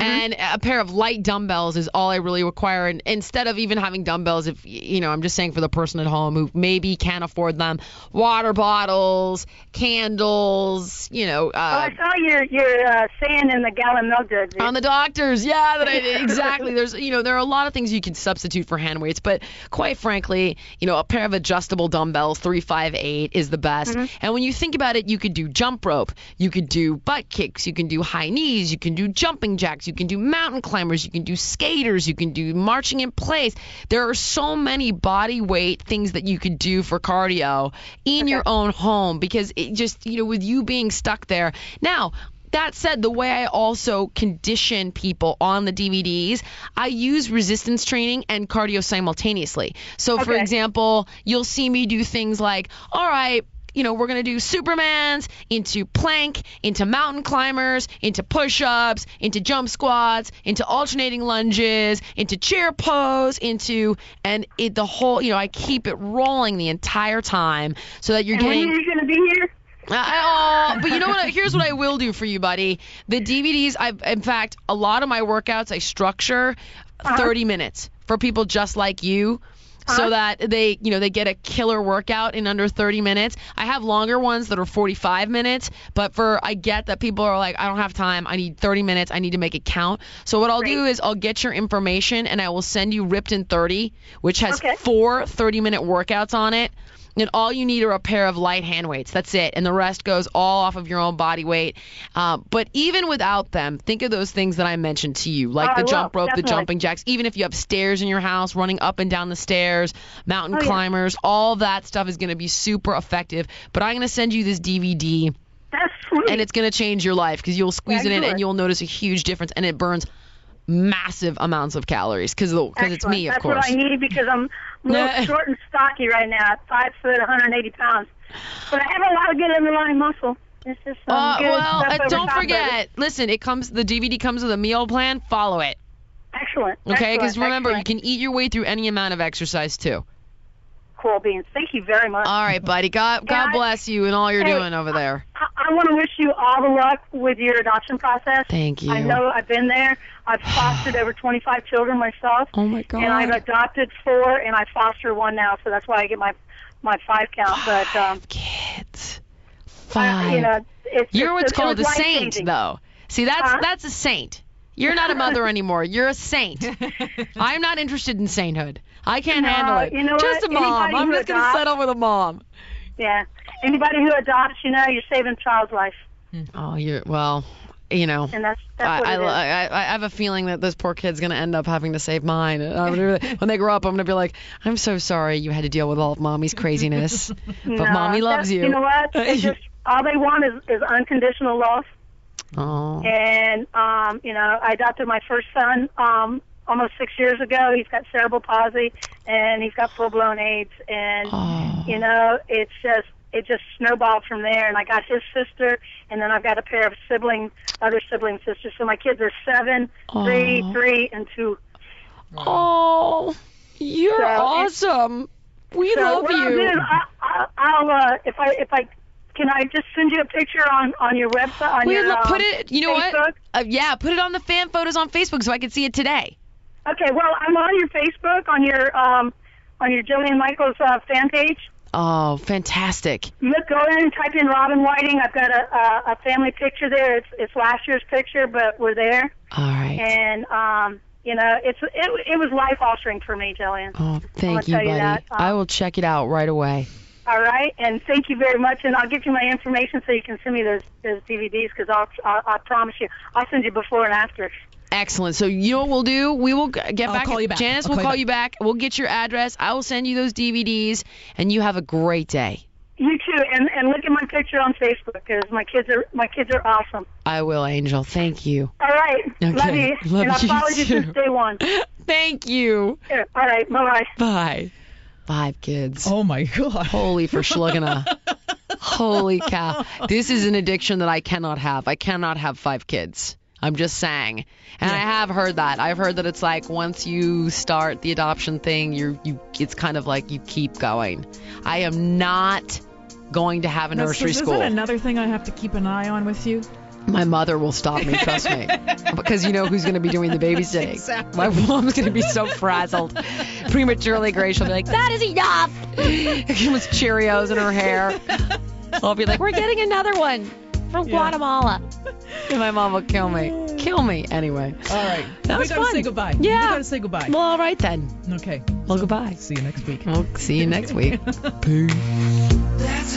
And a pair of light dumbbells is all I really require. And instead of even having dumbbells, if you know, I'm just saying for the person at home who maybe can't afford them, water bottles, candles, you know, well, I uh, saw your your uh, sand in the gallon milk jugs. on the doctors, yeah, that I did exactly. There's, you know, there are a lot of things you can substitute for hand weights, but quite frankly, you know, a pair of adjustable dumbbells, three, five, eight, is the best. And when you think about it, you could do jump rope, you could do butt kicks, you can do high knees, you can do jumping jacks, you can do mountain climbers, you can do skaters, you can do marching in place. There are so many body weight things that you could do for cardio in your own home because it just, you know, with you being stuck there. Now, that said, the way I also condition people on the DVDs, I use resistance training and cardio simultaneously. So, for example, you'll see me do things like, all right, you know, we're going to do Supermans into plank, into mountain climbers, into push ups, into jump squats, into alternating lunges, into chair pose, into, and it, the whole, you know, I keep it rolling the entire time so that you're and when getting. are you going to be here? Uh, oh, but you know what? Here's what I will do for you, buddy. The DVDs, I've, in fact, a lot of my workouts I structure 30 minutes for people just like you. So that they, you know, they get a killer workout in under 30 minutes. I have longer ones that are 45 minutes, but for I get that people are like, I don't have time. I need 30 minutes. I need to make it count. So what I'll do is I'll get your information and I will send you Ripped in 30, which has Okay. four 30 minute workouts on it. And all you need are a pair of light hand weights. That's it. And the rest goes all off of your own body weight. Uh, but even without them, think of those things that I mentioned to you, like Oh, the jump rope, the jumping jacks. Even if you have stairs in your house, running up and down the stairs, mountain Oh, yeah. climbers, all that stuff is going to be super effective. But I'm going to send you this DVD, That's sweet. and it's going to change your life because you'll squeeze Yeah, it in sure. and you'll notice a huge difference, and it burns massive amounts of calories because because it's me, of That's course. what I need because I'm a little short and stocky right now, at five foot, 180 pounds. But I have a lot of good underlying muscle. This is some Uh, good well, stuff uh, don't of it. forget. Listen, it comes. The DVD comes with a meal plan. Follow it, Excellent. okay? Because remember, Excellent. you can eat your way through any amount of exercise too. Cool beans. Thank you very much. All right, buddy. God, God I- bless you and all you're Hey, doing over there. I, I want to wish you all the luck with your adoption process. Thank you. I know I've been there. I've <sighs> fostered over 25 children myself. Oh my God. And I've adopted four, and I foster one now, so that's why I get my my five count. But um, Kids. I, Five. you know, it's You're just- what's it called a saint, life-changing. though. See, that's Huh? that's a saint. You're not a mother <laughs> anymore. You're a saint. <laughs> I'm not interested in sainthood. I can't No, handle it. you know just what? a mom. Anybody I'm just gonna settle with a mom. Yeah. Anybody who adopts, you know, you're saving a child's life, Oh, you're well. You know. and that's that's I, I. I, I have a feeling that this poor kid's gonna end up having to save mine. And I'm gonna be- when they grow up, I'm gonna be like, I'm so sorry you had to deal with all of mommy's craziness, <laughs> but No, mommy loves you. You know what? <laughs> Just all they want is, is unconditional love. oh, And um, you know, I adopted my first son um almost six years ago. He's got cerebral palsy, and he's got full blown AIDS, and Oh. you know, it's just it just snowballed from there. And I got his sister, and then I've got a pair of sibling, other sibling sisters. So my kids are seven, three, three, and two. Oh, you're So awesome. We so love what I'll do you. is I, I, I'll uh, if I if I can I just send you a picture on on your website on We your lo- um, put it. You know Facebook? what? Uh, yeah, put it on the fan photos on Facebook so I can see it today. Okay, well I'm on your Facebook on your um on your Jillian Michaels uh, fan page. Oh, fantastic. Look, go in and type in Robin Whiting. I've got a, a a family picture there. It's it's last year's picture, but we're there, All right. and um you know it's it it was life altering for me, Jillian. Oh, thank you, tell you buddy. um, I will check it out right away. All right, and thank you very much. And I'll give you my information so you can send me those those DVDs because I'll, I'll I promise you I'll send you before and after. Excellent. So you know what we'll do? We will get I'll back. call you back. Janice I'll will call you call you back. We'll get your address. I will send you those DVDs, and you have a great day. You too, and and look at my picture on Facebook because my kids are my kids are awesome. I will, Angel. Thank you. All right, love Okay, you, <laughs> love and I've you followed you since day one. <laughs> Thank you. Yeah, all right, bye bye. Bye. Five kids. Oh my god. Holy for schluggina. <laughs> Holy cow. This is an addiction that I cannot have. I cannot have five kids. I'm just saying. And I have heard that. I've heard that it's like once you start the adoption thing, you're you it's kind of like you keep going. I am not going to have a nursery isn't school. another thing I have to keep an eye on with you? My mother will stop me, trust me. <laughs> because you know who's going to be doing the babysitting. Exactly. My mom's going to be so frazzled. Prematurely gray. She'll be like, that is enough. <laughs> With Cheerios in her hair. I'll be like, we're getting another one from Yeah. Guatemala. <laughs> And my mom will kill me. Kill me. Anyway. All right. That we was gotta fun. say goodbye. Yeah. We gotta say goodbye. Well, all right then. okay. Well, goodbye. See you next week. We'll see you next week. <laughs> That's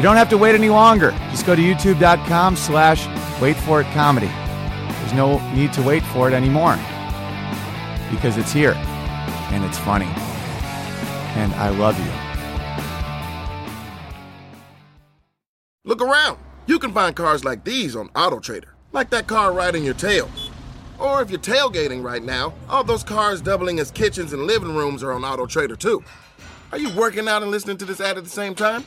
You don't have to wait any longer. Just go to youtube.com slash wait for it comedy. There's no need to wait for it anymore because it's here and it's funny. And I love you. Look around. You can find cars like these on AutoTrader, like that car riding your tail. Or if you're tailgating right now, all those cars doubling as kitchens and living rooms are on AutoTrader too. Are you working out and listening to this ad at the same time?